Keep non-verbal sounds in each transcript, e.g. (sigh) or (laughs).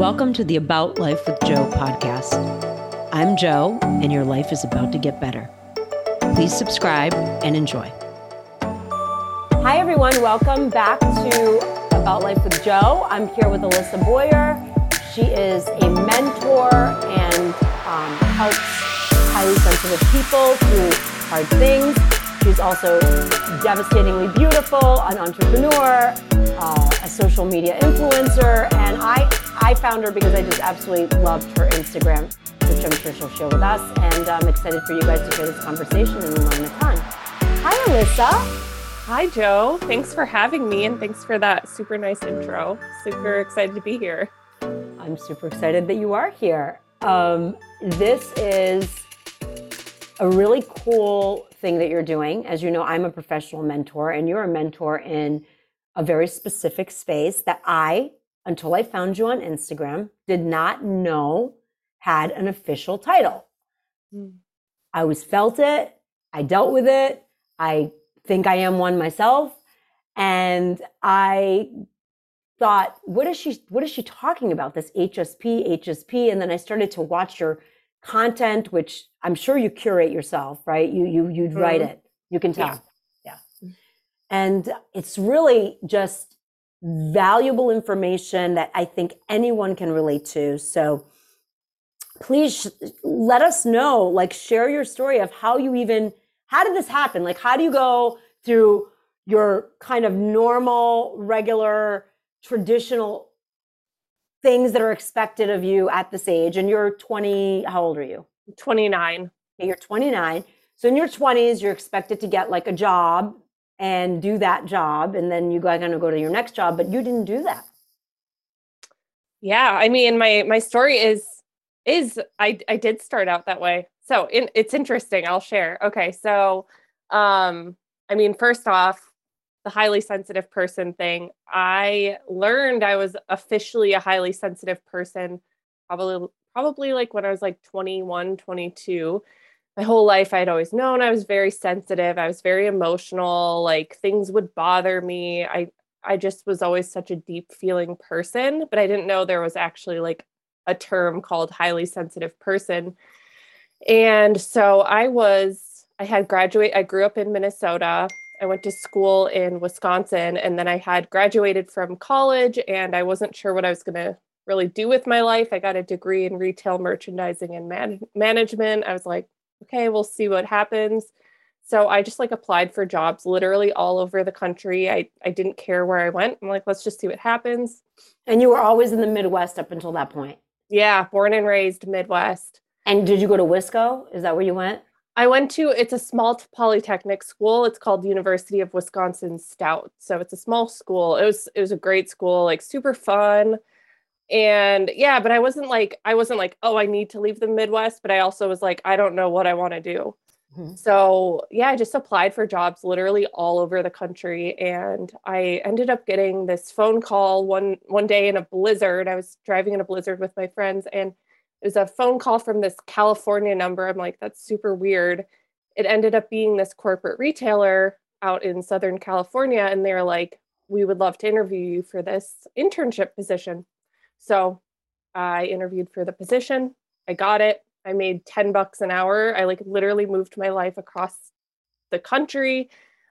Welcome to the About Life with Joe podcast. I'm Joe, and your life is about to get better. Please subscribe and enjoy. Hi, everyone. Welcome back to About Life with Joe. I'm here with Alyssa Boyer. She is a mentor and um, helps highly sensitive people through hard things. She's also devastatingly beautiful, an entrepreneur, uh, a social media influencer, and I I found her because I just absolutely loved her Instagram, which I'm sure she'll share with us. And I'm excited for you guys to hear this conversation and learn a ton. Hi, Alyssa. Hi, Joe. Thanks for having me and thanks for that super nice intro. Super excited to be here. I'm super excited that you are here. Um, this is a really cool thing that you're doing. As you know, I'm a professional mentor, and you're a mentor in a very specific space that I until I found you on Instagram, did not know had an official title. Mm. I always felt it. I dealt with it. I think I am one myself. And I thought, what is she what is she talking about? This HSP, HSP. And then I started to watch your content, which I'm sure you curate yourself, right? You you you mm-hmm. write it. You can tell. Yeah. yeah. And it's really just valuable information that I think anyone can relate to. So please let us know, like share your story of how you even, how did this happen? Like, how do you go through your kind of normal, regular, traditional things that are expected of you at this age? And you're 20, how old are you? 29. Okay, you're 29. So in your 20s, you're expected to get like a job and do that job and then you are going to go to your next job but you didn't do that. Yeah i mean my my story is is i i did start out that way. So in, it's interesting i'll share. Okay so um i mean first off the highly sensitive person thing. I learned i was officially a highly sensitive person probably probably like when i was like 21 22 my whole life I'd always known I was very sensitive. I was very emotional, like things would bother me. I I just was always such a deep feeling person, but I didn't know there was actually like a term called highly sensitive person. And so I was I had graduate I grew up in Minnesota. I went to school in Wisconsin and then I had graduated from college and I wasn't sure what I was going to really do with my life. I got a degree in retail merchandising and man- management. I was like, okay, we'll see what happens. So I just like applied for jobs literally all over the country. I, I didn't care where I went. I'm like, let's just see what happens. And you were always in the Midwest up until that point. Yeah, born and raised Midwest. And did you go to Wisco? Is that where you went? I went to it's a small polytechnic school. It's called University of Wisconsin Stout. So it's a small school. It was it was a great school, like super fun and yeah but i wasn't like i wasn't like oh i need to leave the midwest but i also was like i don't know what i want to do. Mm-hmm. so yeah i just applied for jobs literally all over the country and i ended up getting this phone call one one day in a blizzard. I was driving in a blizzard with my friends and it was a phone call from this california number. I'm like that's super weird. It ended up being this corporate retailer out in southern california and they're like we would love to interview you for this internship position so I interviewed for the position. I got it. I made 10 bucks an hour. I like literally moved my life across the country.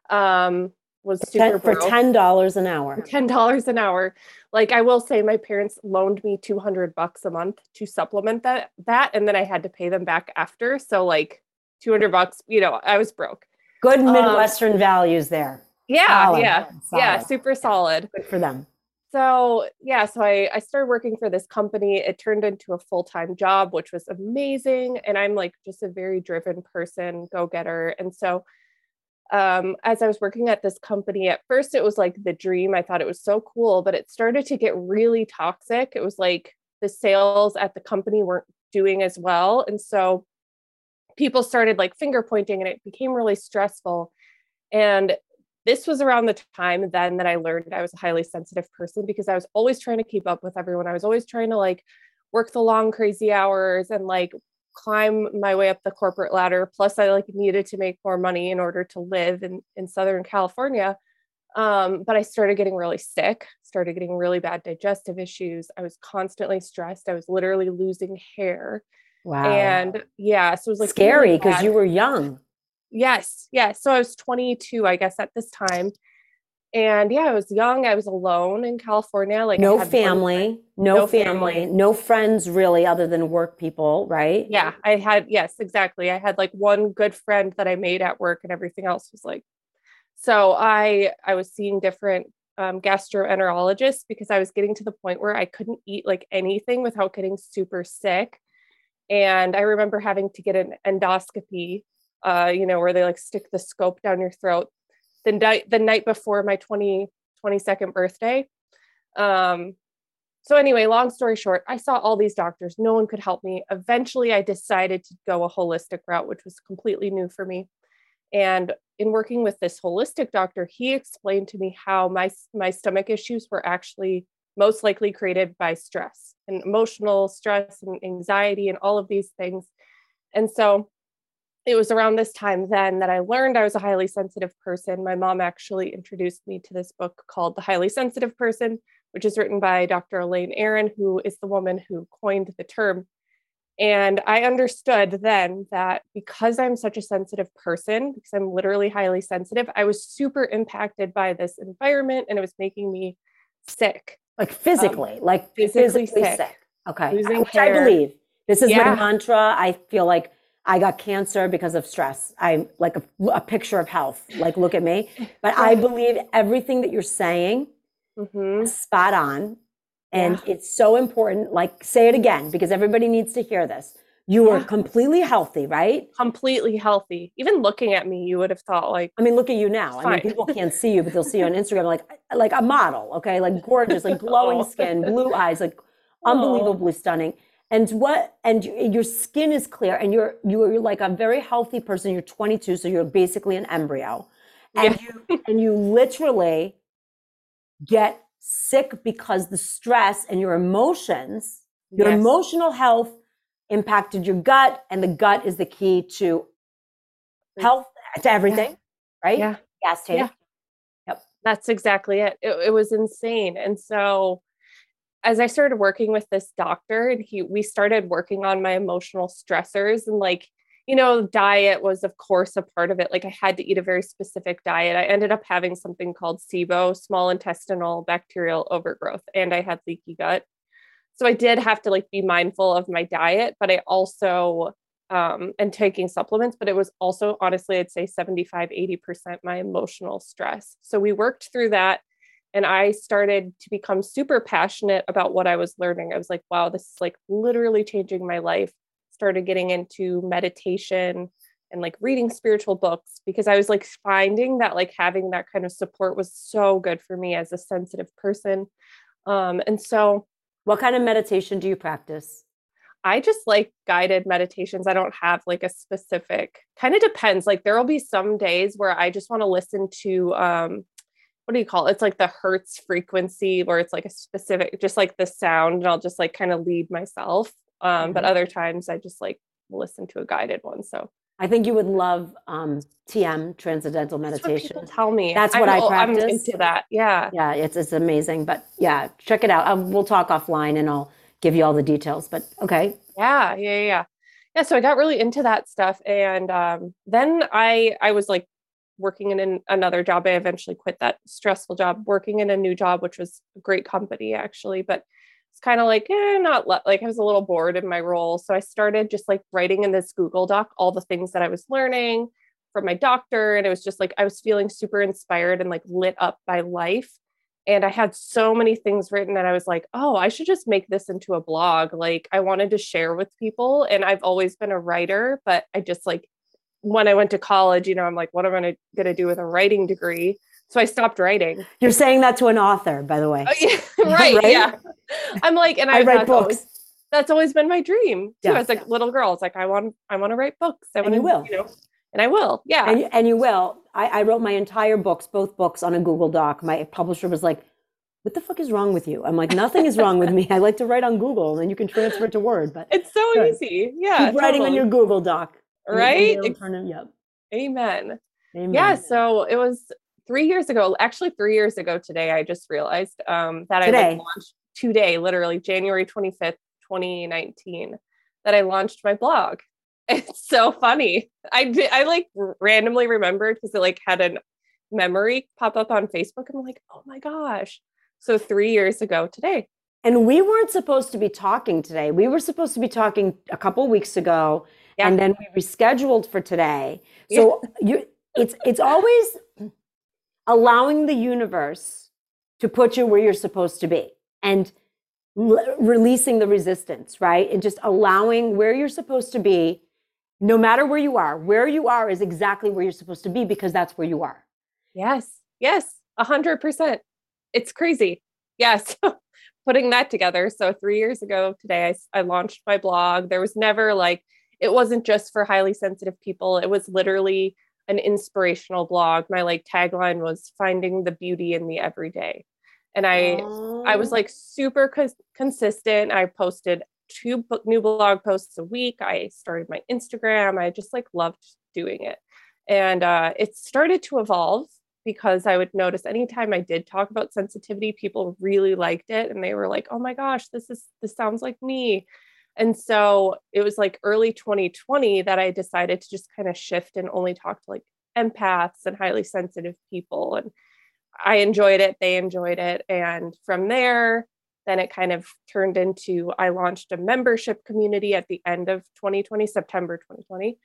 Um, was super for ten dollars an hour. Ten dollars an hour. Like I will say, my parents loaned me two hundred bucks a month to supplement that that, and then I had to pay them back after. So like two hundred bucks. You know, I was broke. Good um, Midwestern um, values there. Yeah, solid, yeah, solid. yeah. Super solid. Good for them so yeah so I, I started working for this company. It turned into a full-time job which was amazing and i'm like just a very driven person go-getter and so um, as i was working at this company at first it was like the dream. I thought it was so cool but it started to get really toxic. It was like the sales at the company weren't doing as well and so people started like finger pointing and it became really stressful and this was around the time then that I learned I was a highly sensitive person because I was always trying to keep up with everyone. I was always trying to like work the long crazy hours and like climb my way up the corporate ladder plus I like needed to make more money in order to live in in southern California. Um, but I started getting really sick, started getting really bad digestive issues. I was constantly stressed. I was literally losing hair. Wow. And yeah, so it was like scary because you were young. Yes, yes. So I was 22, I guess, at this time. And yeah, I was young. I was alone in California. Like no family, no, no family, family. no friends really other than work people, right? Yeah, I had yes, exactly. I had like one good friend that I made at work, and everything else was like. So I I was seeing different um, gastroenterologists because I was getting to the point where I couldn't eat like anything without getting super sick. And I remember having to get an endoscopy, uh, you know, where they like stick the scope down your throat the night the night before my 20 22nd birthday. Um, so anyway, long story short, I saw all these doctors. No one could help me. Eventually, I decided to go a holistic route, which was completely new for me. And in working with this holistic doctor, he explained to me how my my stomach issues were actually most likely created by stress and emotional stress and anxiety and all of these things. And so it was around this time then that I learned I was a highly sensitive person. My mom actually introduced me to this book called The Highly Sensitive Person, which is written by Dr. Elaine Aron, who is the woman who coined the term. And I understood then that because I'm such a sensitive person, because I'm literally highly sensitive, I was super impacted by this environment and it was making me sick. Like physically, like Um, physically physically, sick. sick. Okay. Losing Which I believe. This is my mantra. I feel like I got cancer because of stress. I'm like a, a picture of health. Like, look at me. But I (laughs) believe everything that you're saying Mhm. is spot on. And it's so important. Like, say it again because everybody needs to hear this. You are Yeah. completely healthy, right? Completely healthy. Even looking at me, you would have thought like, I mean, look at you now. I mean, people can't see you, but they'll see you on (laughs) Instagram, like like a model, okay, like gorgeous, like glowing (laughs) Oh. skin, blue eyes, like Oh. unbelievably stunning. And what? And your skin is clear, and you're you're like a very healthy person. You're 22, so you're basically an embryo, and you and you literally get sick because the stress and your emotions, your Yes. emotional health impacted your gut, and the gut is the key to health to everything, right? Yeah. Gas tank. Yeah. That's exactly it. it. It was insane. And so as I started working with this doctor and he we started working on my emotional stressors and like you know diet was of course a part of it like I had to eat a very specific diet. I ended up having something called SIBO, small intestinal bacterial overgrowth and I had leaky gut. So I did have to like be mindful of my diet, but I also um, and taking supplements, but it was also honestly, I'd say 75, 80% my emotional stress. So we worked through that and I started to become super passionate about what I was learning. I was like, wow, this is like literally changing my life. Started getting into meditation and like reading spiritual books because I was like finding that like having that kind of support was so good for me as a sensitive person. Um, and so What kind of meditation do you practice? I just like guided meditations. I don't have like a specific kind of depends. Like there will be some days where I just want to listen to um what do you call it? It's like the hertz frequency where it's like a specific just like the sound and I'll just like kind of lead myself. Um but Mhm. other times I just like listen to a guided one. So I think you would love um, TM, Transcendental Meditation. tell me. That's what I I'm- I'm practice. into that. Yeah. Yeah, it's it's amazing. But yeah, check it out. Um, we'll talk offline, and I'll give you all the details. But okay, yeah yeah yeah yeah yeah so i got really into that stuff and um, then i i was like working in an, another job i eventually quit that stressful job working in a new job which was a great company actually but it's kind of like eh, not le- like i was a little bored in my role so i started just like writing in this google doc all the things that i was learning from my doctor and it was just like i was feeling super inspired and like lit up by life and I had so many things written and I was like, oh, I should just make this into a blog. Like I wanted to share with people. And I've always been a writer, but I just like when I went to college, you know, I'm like, what am I gonna do with a writing degree? So I stopped writing. you're saying that to an author, by the way. Oh, yeah, (laughs) right, Right? Yeah. I'm like, and I I, write that's books. Always, that's always been my dream too. Yeah. As a little girl, it's like I want I want to write books. I And want you will. you know, and I will. Yeah. and you, and you will. I, I wrote my entire books, both books, on a Google Doc. My publisher was like, "What the fuck is wrong with you?" I'm like, "Nothing is wrong with me. I like to write on Google, and then you can transfer it to Word." But it's so Good. easy. Yeah. keep writing on your Google Doc, right. it'll turn it- Yep. Amen. Amen. yeah so it was three years ago, actually three years ago today, I just realized um, that Today. I like, launched today, literally January 25th, 2019, that I launched my blog. (laughs) It's so funny. I did, I like randomly remembered because it like had a memory pop up on Facebook. I'm like, oh my gosh. So three years ago today. And we weren't supposed to be talking today. We were supposed to be talking a couple weeks ago, Yeah. and then we rescheduled for today. So you, it's it's always allowing the universe to put you where you're supposed to be, and l- releasing the resistance, right? And just allowing where you're supposed to be, no matter where you are. Where you are is exactly where you're supposed to be because that's where you are. Yes. Yes. A hundred percent. It's crazy. Yes. (laughs) Putting that together. So three years ago today, I, I launched my blog. There was never like, it wasn't just for highly sensitive people. It was literally an inspirational blog. My like tagline was finding the beauty in the everyday. And I, I was like super cons- consistent. I posted two book, new blog posts a week. I started my Instagram. I just like loved doing it. And uh, it started to evolve because I would notice anytime I did talk about sensitivity, people really liked it. And they were like, oh my gosh, this is, this sounds like me. And so it was like early 2020 that I decided to just kind of shift and only talk to like empaths and highly sensitive people. And I enjoyed it, they enjoyed it. And from there, then it kind of turned into I launched a membership community at the end of 2020, September 2020.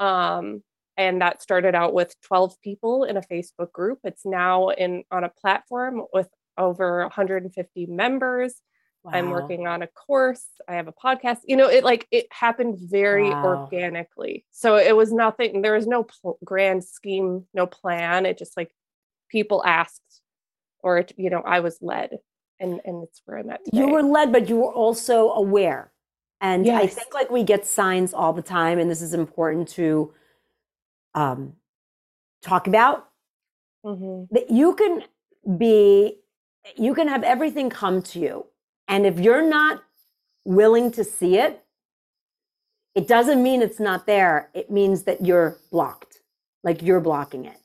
Um, and that started out with 12 people in a Facebook group. It's now in on a platform with over 150 members. I'm working on a course. I have a podcast. You know, it like it happened very Wow. organically. So it was nothing, there was no pl- grand scheme, no plan. It just like people asked or it, you know, I was led and and it's where I'm at today. You were led, but you were also aware. And I think like we get signs all the time, and this is important to um, talk about Mhm. that you can be, you can have everything come to you. And if you're not willing to see it, it doesn't mean it's not there. It means that you're blocked, like you're blocking it.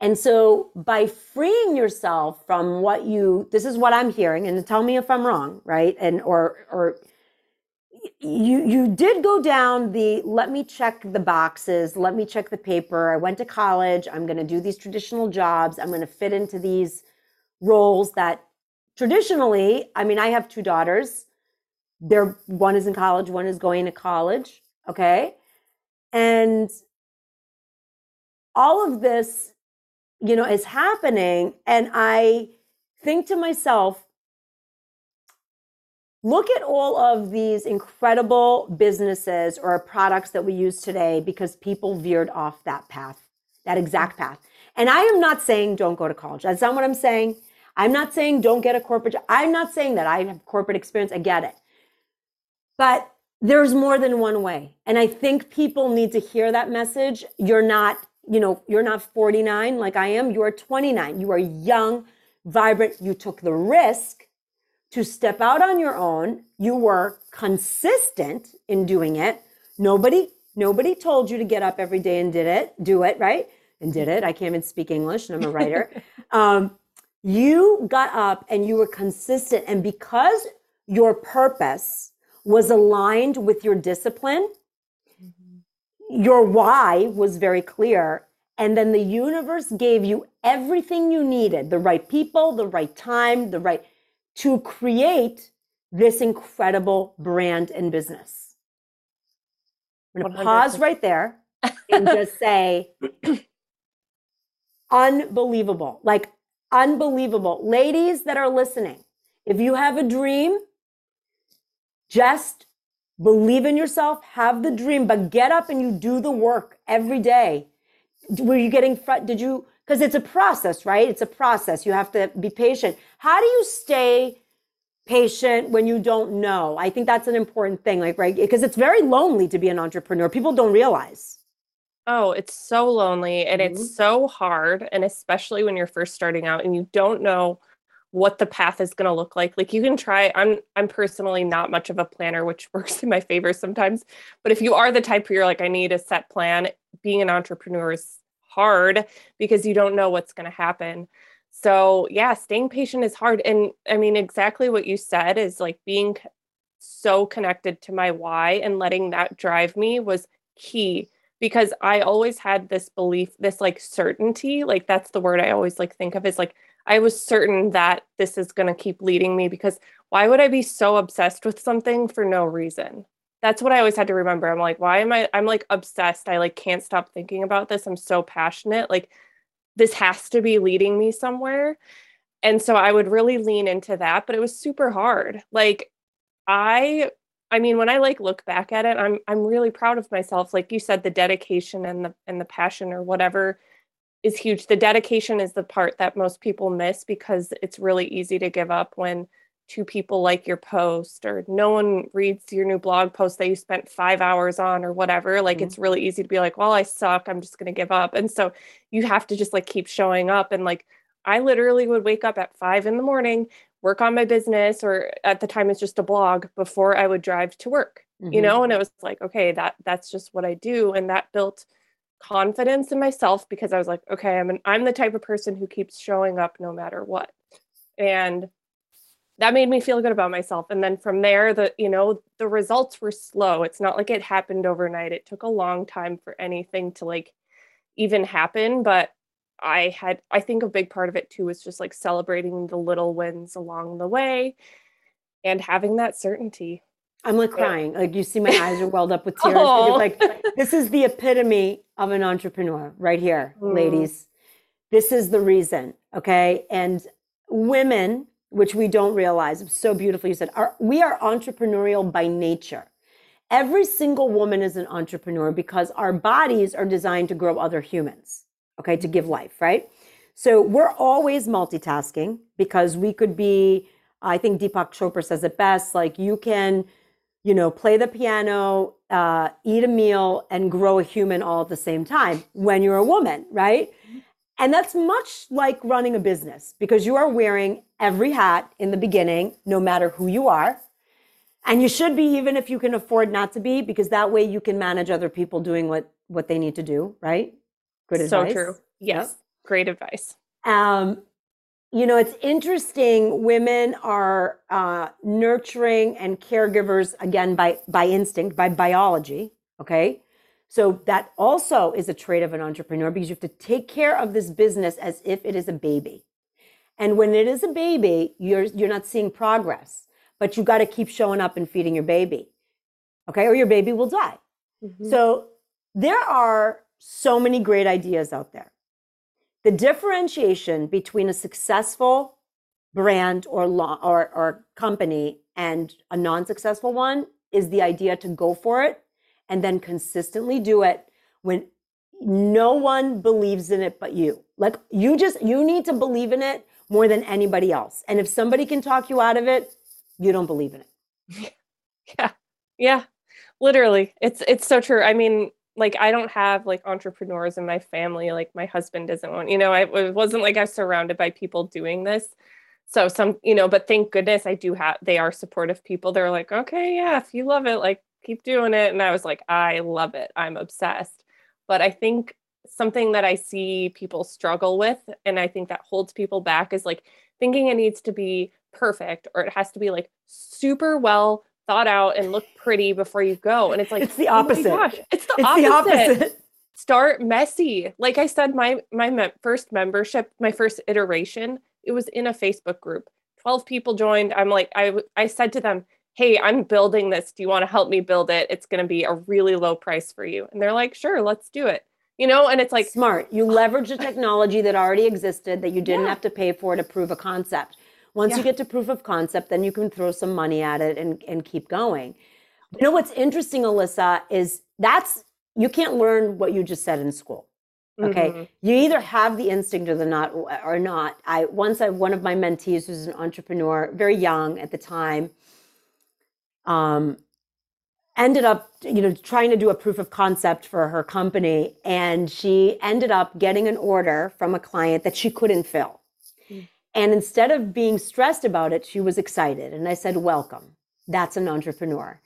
And so by freeing yourself from what you this is what I'm hearing and tell me if I'm wrong, right? And or or you you did go down the let me check the boxes, let me check the paper. I went to college, I'm going to do these traditional jobs, I'm going to fit into these roles that traditionally, I mean, I have two daughters. They're one is in college, one is going to college, okay? And all of this you know is happening and i think to myself look at all of these incredible businesses or products that we use today because people veered off that path that exact path and i am not saying don't go to college that's not what i'm saying i'm not saying don't get a corporate job i'm not saying that i have corporate experience i get it. But there's more than one way and i think people need to hear that message. You're not you know you're not 49 like i am you are 29 you are young vibrant. You took the risk to step out on your own. You were consistent in doing it. Nobody nobody told you to get up every day and did it do it right? And did it. I can't even speak english and i'm a writer. (laughs) Um, you got up and you were consistent and because your purpose was aligned with your discipline your why was very clear and then the universe gave you everything you needed the right people the right time the right to create this incredible brand and business. I'm going to pause right there and just say (laughs) unbelievable. Like unbelievable. Ladies that are listening if you have a dream just believe in yourself have the dream but get up and you do the work every day. Were you getting fr- did you because it's a process right? It's a process. You have to be patient. How do you stay patient when you don't know? I think that's an important thing like right? Because it's very lonely to be an entrepreneur. People don't realize Oh, it's so lonely and Mhm. it's so hard. And especially when you're first starting out and you don't know what the path is going to look like. Like you can try, I'm I'm personally not much of a planner, which (laughs) works in my favor sometimes. But if you are the type where you're like, I need a set plan, being an entrepreneur is hard because you don't know what's going to happen. So, yeah, staying patient is hard. And I mean, exactly what you said is like being so connected to my why and letting that drive me was key because I always had this belief, this like certainty, like that's the word I always like think of is like I was certain that this is going to keep leading me because why would I be so obsessed with something for no reason? That's what I always had to remember. I'm like, why am I I'm like obsessed. I like can't stop thinking about this. I'm so passionate. Like this has to be leading me somewhere. And so I would really lean into that, but it was super hard. Like I I mean, when I like look back at it, I'm I'm really proud of myself. Like you said, the dedication and the and the passion or whatever is huge. The dedication is the part that most people miss because it's really easy to give up when two people like your post or no one reads your new blog post that you spent five hours on or whatever. Like mm-hmm. it's really easy to be like, well, I suck. I'm just gonna give up. And so you have to just like keep showing up and like I literally would wake up at five in the morning, work on my business or at the time it's just a blog before I would drive to work. Mm-hmm. You know, and it was like, okay, that that's just what I do and that built confidence in myself because I was like, okay, I'm an, I'm the type of person who keeps showing up no matter what. And that made me feel good about myself and then from there the you know the results were slow it's not like it happened overnight it took a long time for anything to like even happen but I had, I think a big part of it too was just like celebrating the little wins along the way and having that certainty. I'm like crying. Like you see, my eyes are welled up with (laughs) tears. like (laughs) this is the epitome of an entrepreneur right here, mm. ladies. This is the reason. Okay. And women, which we don't realize, so beautifully you said, are we are entrepreneurial by nature. Every single woman is an entrepreneur because our bodies are designed to grow other humans okay, to give life, right? So we're always multitasking because we could be, I think Deepak Chopra says it best, like you can, you know, play the piano, uh, eat a meal, and grow a human all at the same time when you're a woman, right? And that's much like running a business because you are wearing every hat in the beginning, no matter who you are. And you should be, even if you can afford not to be, because that way you can manage other people doing what, what they need to do, right? Good advice. So true. Yes. Yep. Great advice. Um, you know, it's interesting. Women are uh, nurturing and caregivers again by by instinct, by biology. Okay, so that also is a trait of an entrepreneur because you have to take care of this business as if it is a baby. And when it is a baby, you're you're not seeing progress, but you got to keep showing up and feeding your baby. Okay, or your baby will die. Mm-hmm. So there are so many great ideas out there. The differentiation between a successful brand or, law, or, or company and a non successful one is the idea to go for it and then consistently do it when no one believes in it but you. Like you just, you need to believe in it more than anybody else. And if somebody can talk you out of it, you don't believe in it. (laughs) Yeah. Yeah. Literally. It's it's so true. I mean, like I don't have like entrepreneurs in my family. Like my husband doesn't want, you know, I it wasn't like I was surrounded by people doing this. So some, you know, but thank goodness I do have they are supportive people. They're like, okay, yeah, if you love it, like keep doing it. And I was like, I love it. I'm obsessed. But I think something that I see people struggle with, and I think that holds people back is like thinking it needs to be perfect or it has to be like super well thought out and look pretty before you go. And it's like it's the oh opposite. Oh gosh, it's the it's opposite. The opposite. Start messy. Like I said, my my me- first membership, my first iteration, it was in a Facebook group. Twelve people joined. I'm like, I I said to them, "Hey, I'm building this. Do you want to help me build it? It's going to be a really low price for you." And they're like, "Sure, let's do it." You know, and it's like smart. You leverage a technology that already existed that you didn't yeah. have to pay for to prove a concept. Once yeah. you get to proof of concept, then you can throw some money at it and, and keep going. You know what's interesting, Alyssa, is that's you can't learn what you just said in school. Okay. Mm-hmm. You either have the instinct or the not or not. I once I one of my mentees who's an entrepreneur, very young at the time, um, ended up, you know, trying to do a proof of concept for her company. And she ended up getting an order from a client that she couldn't fill. And instead of being stressed about it, she was excited. And I said, Welcome. That's an entrepreneur.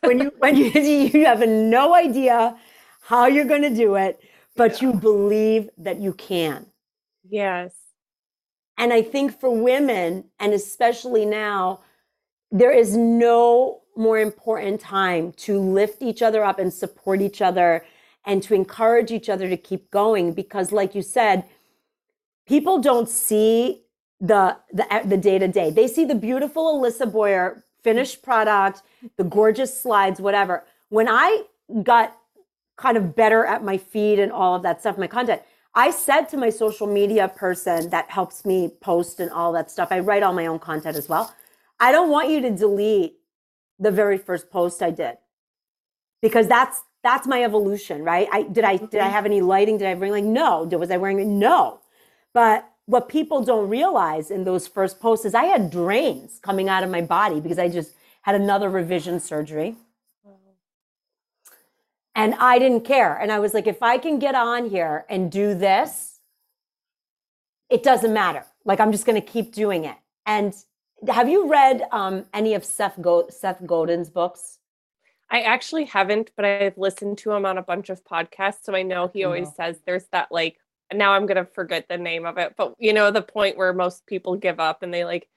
when you when you (laughs) you have no idea how you're going to do it, but you believe that you can. Yes. And I think for women, and especially now, there is no more important time to lift each other up and support each other and to encourage each other to keep going because like you said people don't see the the the day to day they see the beautiful Alyssa Boyer finished product the gorgeous slides whatever when i got kind of better at my feed and all of that stuff my content I said to my social media person that helps me post and all that stuff, I write all my own content as well. I don't want you to delete the very first post I did because that's that's my evolution, right? I did I did I mm-hmm. have any lighting? Did I have ring like no? Was I wearing it? No. But what people don't realize in those first posts is I had drains coming out of my body because I just had another revision surgery. And I didn't care. And I was like, if I can get on here and do this, it doesn't matter. Like, I'm just going to keep doing it. And have you read um, any of Seth, Go- Seth Godin's books? I actually haven't, but I've listened to him on a bunch of podcasts. So I know he always says there's that like, now I'm going to forget the name of it, but you know, the point where most people give up and they like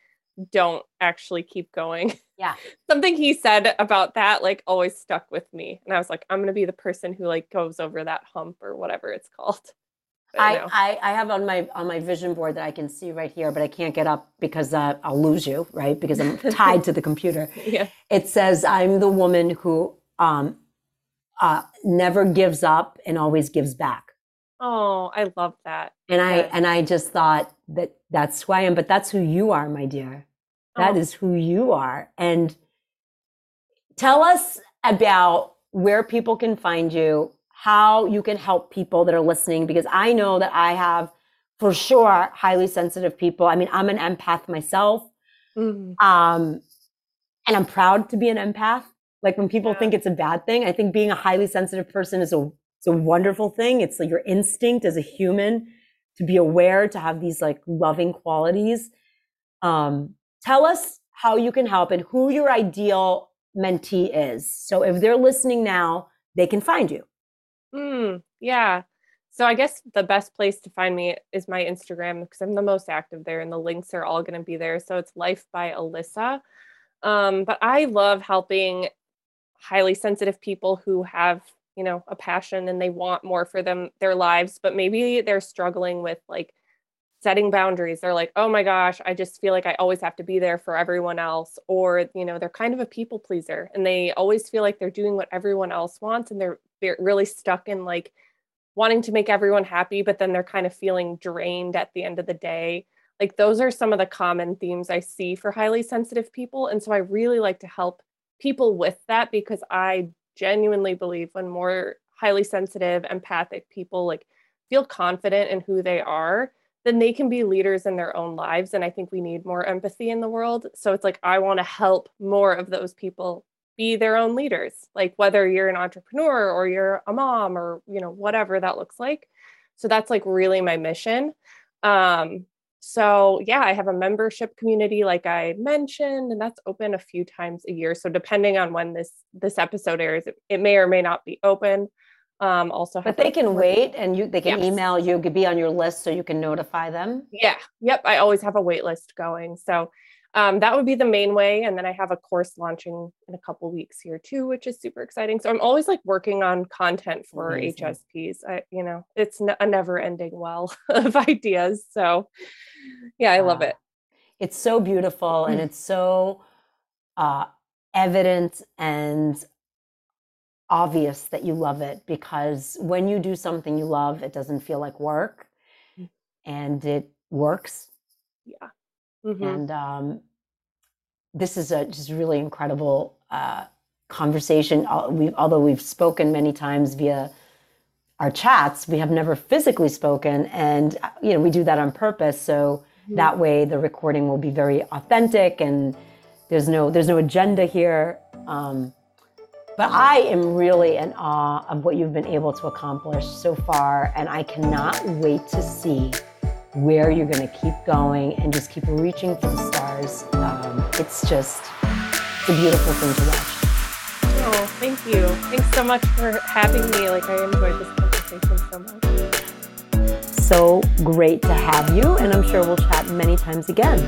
don't actually keep going. (laughs) Yeah. Something he said about that like always stuck with me. And I was like, I'm going to be the person who like goes over that hump or whatever it's called. (laughs) I, I, I, have on my on my vision board that I can see right here, but I can't get up because uh, I'll lose you, right? Because I'm (laughs) tied to the computer. Yeah. It says I'm the woman who um, uh, never gives up and always gives back. Oh, I love that. And I and I just thought that that's who I am, but that's who you are, my dear. That oh. is who you are. And tell us about where people can find you, how you can help people that are listening, because I know that I have for sure highly sensitive people. I mean, I'm an empath myself. Mm-hmm. Um, and I'm proud to be an empath. Like when people yeah. think it's a bad thing, I think being a highly sensitive person is a it's a wonderful thing. It's like your instinct as a human to be aware, to have these like loving qualities. Um, tell us how you can help and who your ideal mentee is. So if they're listening now, they can find you. Mm, yeah. So I guess the best place to find me is my Instagram because I'm the most active there and the links are all going to be there. So it's Life by Alyssa. Um, but I love helping highly sensitive people who have, you know, a passion and they want more for them their lives, but maybe they're struggling with like setting boundaries. They're like oh my gosh i just feel like i always have to be there for everyone else or you know they're kind of a people pleaser and they always feel like they're doing what everyone else wants and they're they're really stuck in like wanting to make everyone happy but then they're kind of feeling drained at the end of the day. Like those are some of the common themes i see for highly sensitive people and so i really like to help people with that because i genuinely believe when more highly sensitive empathic people like feel confident in who they are then they can be leaders in their own lives. And I think we need more empathy in the world. So it's like, I want to help more of those people be their own leaders, like whether you're an entrepreneur or you're a mom or, you know, whatever that looks like. So that's like really my mission. Um, so yeah, I have a membership community like I mentioned, and that's open a few times a year. So depending on when this this episode airs, it, it may or may not be open. Um, also, but they can wait and you they can yes. email you, could be on your list so you can notify them. Yeah. Yep. I always have a wait list going. So um, that would be the main way. And then I have a course launching in a couple weeks here too, which is super exciting. So I'm always like working on content for Amazing. HSPs. I, you know, it's a never ending well (laughs) of ideas. So yeah, I love it. It's so beautiful and it's so uh, evident and obvious that you love it because when you do something you love, it doesn't feel like work mm. and it works. Yeah. Mm-hmm. And um, this is a just really incredible uh, conversation. We, although we've spoken many times via our chats, we have never physically spoken, and uh, you know we do that on purpose. So mm-hmm. that way, the recording will be very authentic, and there's no there's no agenda here. Um, but I am really in awe of what you've been able to accomplish so far, and I cannot wait to see where you're going to keep going and just keep reaching for the stars. Um, it's just it's a beautiful thing to watch. Oh, thank you. Thanks so much for having me. Like I enjoyed this conversation so much. so great to have you, and I'm sure we'll chat many times again.